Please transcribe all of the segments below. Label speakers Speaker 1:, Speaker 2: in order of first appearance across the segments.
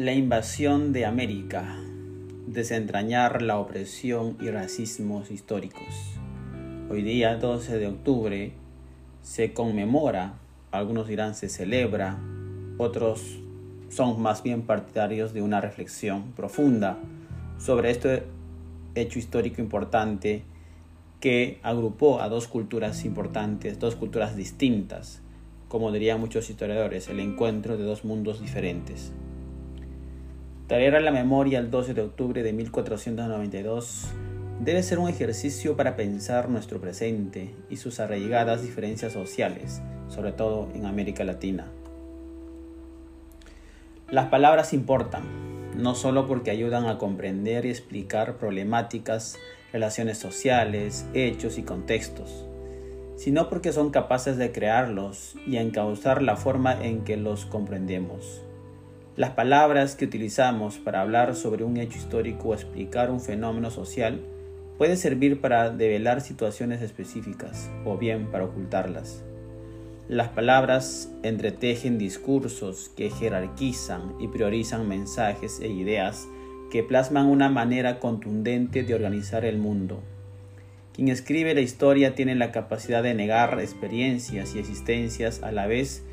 Speaker 1: La invasión de América. Desentrañar la opresión y racismos históricos. Hoy día 12 de octubre se conmemora, algunos dirán se celebra, otros son más bien partidarios de una reflexión profunda sobre este hecho histórico importante que agrupó a dos culturas importantes, dos culturas distintas, como dirían muchos historiadores, el encuentro de dos mundos diferentes. Traer a la memoria el 12 de octubre de 1492 debe ser un ejercicio para pensar nuestro presente y sus arraigadas diferencias sociales, sobre todo en América Latina. Las palabras importan, no solo porque ayudan a comprender y explicar problemáticas, relaciones sociales, hechos y contextos, sino porque son capaces de crearlos y encauzar la forma en que los comprendemos. Las palabras que utilizamos para hablar sobre un hecho histórico o explicar un fenómeno social puede servir para develar situaciones específicas o bien para ocultarlas. Las palabras entretejen discursos que jerarquizan y priorizan mensajes e ideas que plasman una manera contundente de organizar el mundo. Quien escribe la historia tiene la capacidad de negar experiencias y existencias a la vez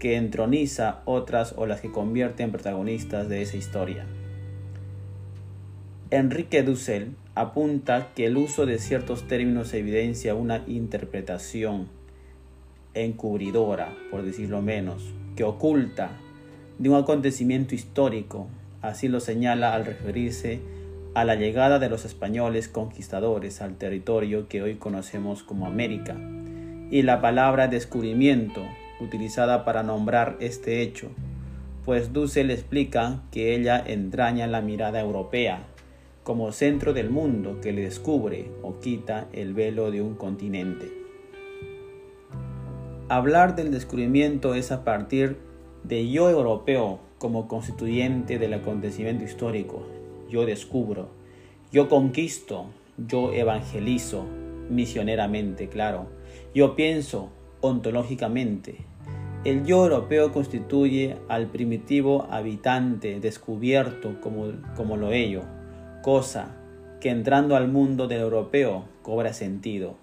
Speaker 1: que entroniza otras o las que convierte en protagonistas de esa historia. Enrique Dussel apunta que el uso de ciertos términos evidencia una interpretación encubridora, por decirlo menos, que oculta de un acontecimiento histórico, así lo señala al referirse a la llegada de los españoles conquistadores al territorio que hoy conocemos como América, y la palabra descubrimiento utilizada para nombrar este hecho, pues Dussel explica que ella entraña la mirada europea como centro del mundo que le descubre o quita el velo de un continente. Hablar del descubrimiento es a partir de yo europeo como constituyente del acontecimiento histórico. Yo descubro, yo conquisto, yo evangelizo, misioneramente, claro. Yo pienso ontológicamente, el yo europeo constituye al primitivo habitante descubierto como, como lo ello, cosa que entrando al mundo del europeo cobra sentido.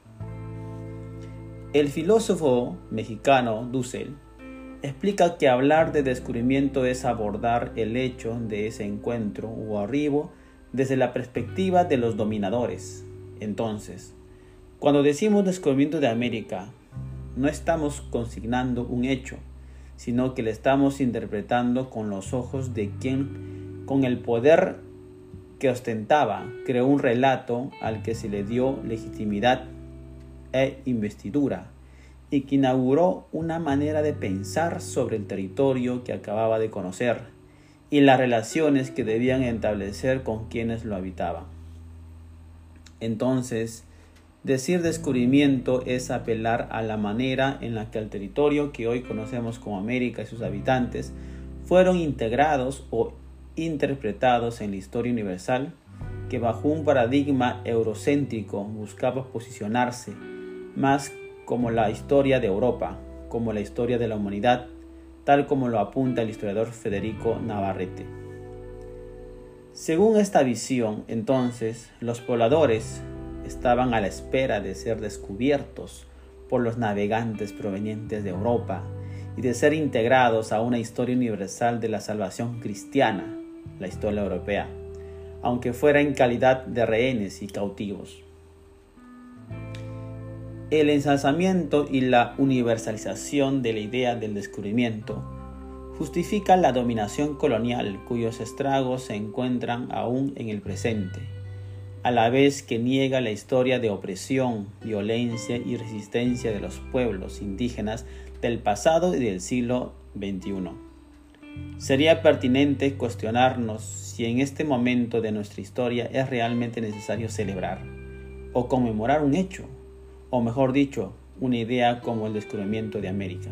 Speaker 1: El filósofo mexicano Dussel explica que hablar de descubrimiento es abordar el hecho de ese encuentro o arribo desde la perspectiva de los dominadores. Entonces, cuando decimos descubrimiento de América, no estamos consignando un hecho, sino que le estamos interpretando con los ojos de quien, con el poder que ostentaba, creó un relato al que se le dio legitimidad e investidura y que inauguró una manera de pensar sobre el territorio que acababa de conocer y las relaciones que debían establecer con quienes lo habitaban. Entonces, Decir descubrimiento es apelar a la manera en la que el territorio que hoy conocemos como América y sus habitantes fueron integrados o interpretados en la historia universal que bajo un paradigma eurocéntrico buscaba posicionarse más como la historia de Europa, como la historia de la humanidad, tal como lo apunta el historiador Federico Navarrete. Según esta visión, entonces, los pobladores estaban a la espera de ser descubiertos por los navegantes provenientes de Europa y de ser integrados a una historia universal de la salvación cristiana, la historia europea, aunque fuera en calidad de rehenes y cautivos. El ensalzamiento y la universalización de la idea del descubrimiento justifican la dominación colonial cuyos estragos se encuentran aún en el presente a la vez que niega la historia de opresión, violencia y resistencia de los pueblos indígenas del pasado y del siglo XXI. Sería pertinente cuestionarnos si en este momento de nuestra historia es realmente necesario celebrar o conmemorar un hecho, o mejor dicho, una idea como el descubrimiento de América.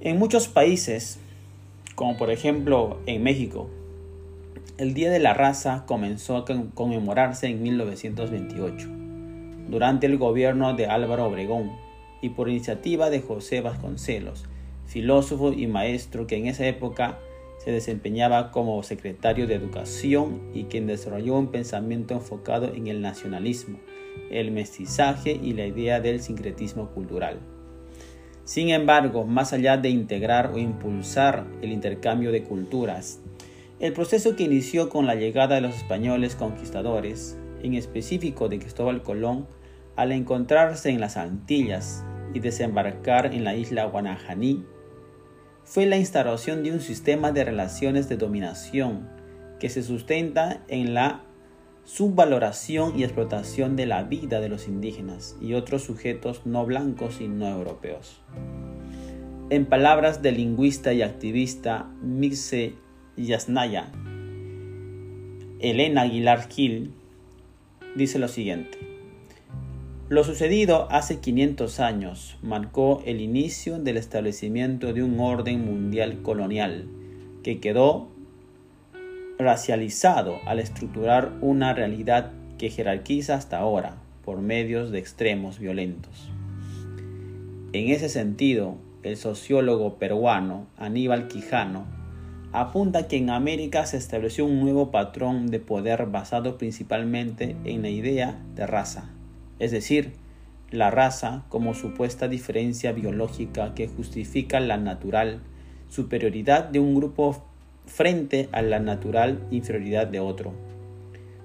Speaker 1: En muchos países, como por ejemplo en México, el Día de la Raza comenzó a conmemorarse en 1928, durante el gobierno de Álvaro Obregón y por iniciativa de José Vasconcelos, filósofo y maestro que en esa época se desempeñaba como secretario de Educación y quien desarrolló un pensamiento enfocado en el nacionalismo, el mestizaje y la idea del sincretismo cultural. Sin embargo, más allá de integrar o impulsar el intercambio de culturas, el proceso que inició con la llegada de los españoles conquistadores, en específico de Cristóbal Colón, al encontrarse en las Antillas y desembarcar en la isla Guanajaní, fue la instauración de un sistema de relaciones de dominación que se sustenta en la subvaloración y explotación de la vida de los indígenas y otros sujetos no blancos y no europeos. En palabras del lingüista y activista Mixe Yasnaya, Elena Aguilar Gil dice lo siguiente. Lo sucedido hace 500 años marcó el inicio del establecimiento de un orden mundial colonial que quedó racializado al estructurar una realidad que jerarquiza hasta ahora por medios de extremos violentos. En ese sentido, el sociólogo peruano Aníbal Quijano apunta que en América se estableció un nuevo patrón de poder basado principalmente en la idea de raza, es decir, la raza como supuesta diferencia biológica que justifica la natural superioridad de un grupo frente a la natural inferioridad de otro.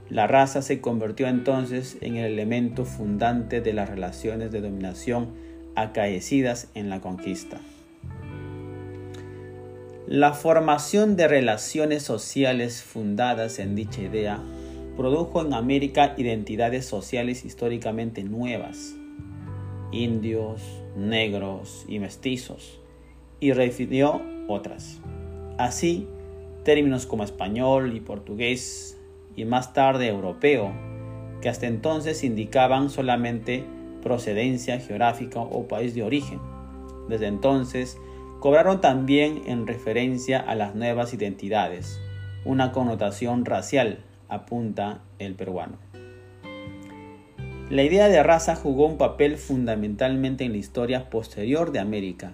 Speaker 1: La raza se convirtió entonces en el elemento fundante de las relaciones de dominación acaecidas en la conquista. La formación de relaciones sociales fundadas en dicha idea produjo en América identidades sociales históricamente nuevas, indios, negros y mestizos, y refirió otras. Así, términos como español y portugués y más tarde europeo, que hasta entonces indicaban solamente procedencia geográfica o país de origen. Desde entonces, cobraron también en referencia a las nuevas identidades, una connotación racial, apunta el peruano. La idea de raza jugó un papel fundamentalmente en la historia posterior de América,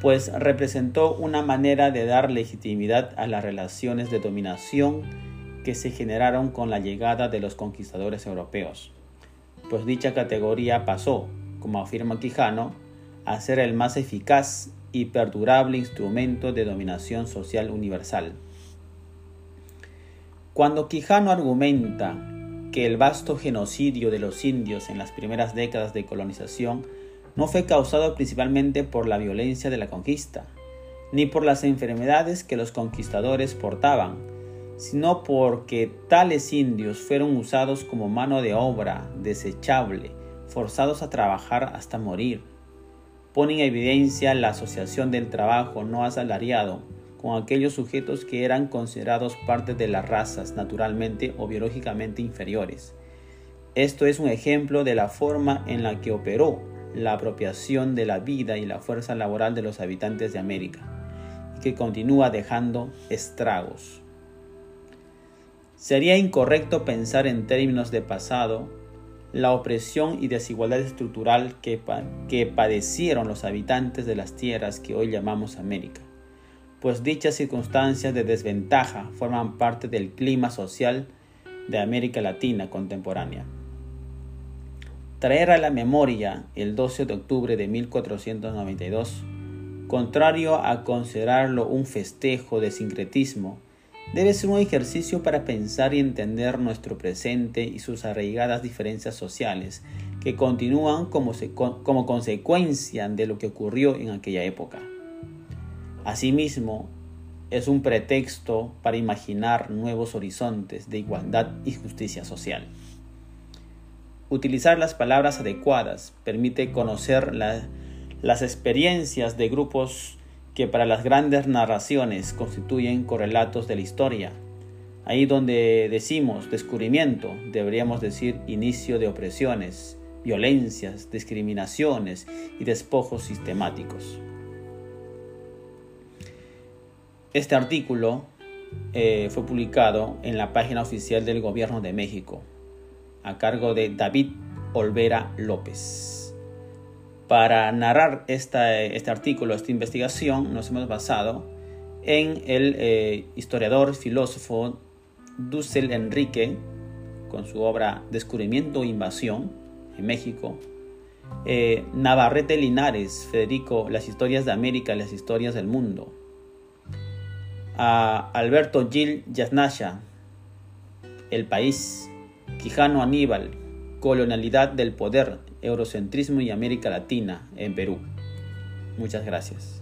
Speaker 1: pues representó una manera de dar legitimidad a las relaciones de dominación que se generaron con la llegada de los conquistadores europeos, pues dicha categoría pasó, como afirma Quijano, a ser el más eficaz y perdurable instrumento de dominación social universal. Cuando Quijano argumenta que el vasto genocidio de los indios en las primeras décadas de colonización no fue causado principalmente por la violencia de la conquista, ni por las enfermedades que los conquistadores portaban, sino porque tales indios fueron usados como mano de obra desechable, forzados a trabajar hasta morir. Pone en evidencia la asociación del trabajo no asalariado con aquellos sujetos que eran considerados parte de las razas naturalmente o biológicamente inferiores. Esto es un ejemplo de la forma en la que operó la apropiación de la vida y la fuerza laboral de los habitantes de América, y que continúa dejando estragos. Sería incorrecto pensar en términos de pasado la opresión y desigualdad estructural que, padecieron los habitantes de las tierras que hoy llamamos América, pues dichas circunstancias de desventaja forman parte del clima social de América Latina contemporánea. Traer a la memoria el 12 de octubre de 1492, contrario a considerarlo un festejo de sincretismo, debe ser un ejercicio para pensar y entender nuestro presente y sus arraigadas diferencias sociales que continúan como, consecuencia de lo que ocurrió en aquella época. Asimismo, es un pretexto para imaginar nuevos horizontes de igualdad y justicia social. Utilizar las palabras adecuadas permite conocer las experiencias de grupos que para las grandes narraciones constituyen correlatos de la historia. Ahí donde decimos descubrimiento, deberíamos decir inicio de opresiones, violencias, discriminaciones y despojos sistemáticos. Este artículo eh, fue publicado en la página oficial del Gobierno de México a cargo de David Olvera López. Para narrar esta, este artículo, esta investigación, nos hemos basado en el eh, historiador, filósofo Dussel Enrique, con su obra Descubrimiento e Invasión en México, eh, Navarrete Linares, Federico, Las historias de América, las historias del mundo, a Alberto Gil Yasnasha, El País, Quijano Aníbal, Colonialidad del Poder, Eurocentrismo y América Latina en Perú. Muchas gracias.